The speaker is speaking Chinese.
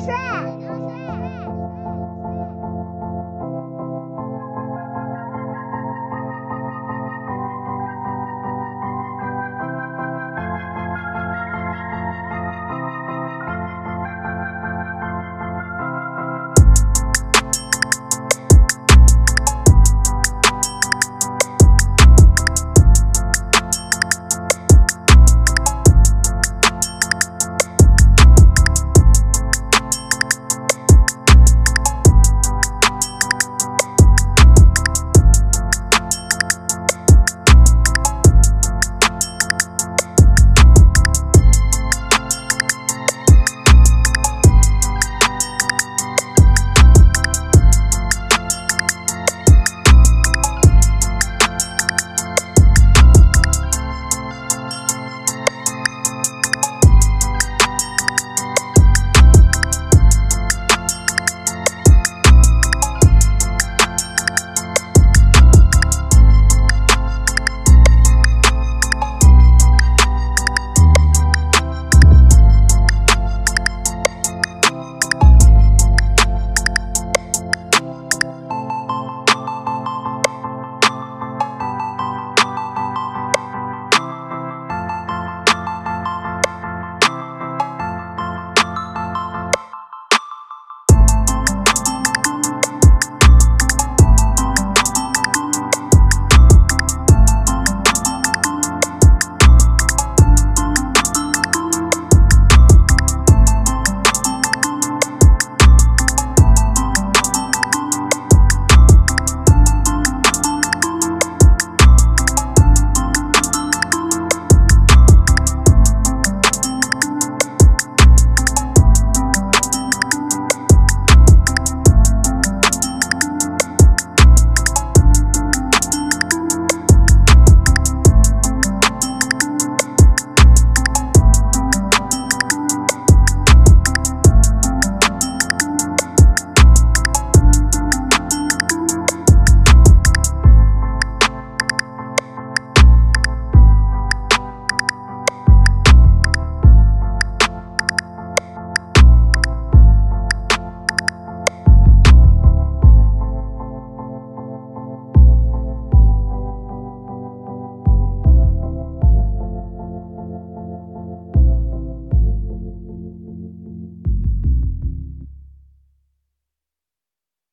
帅。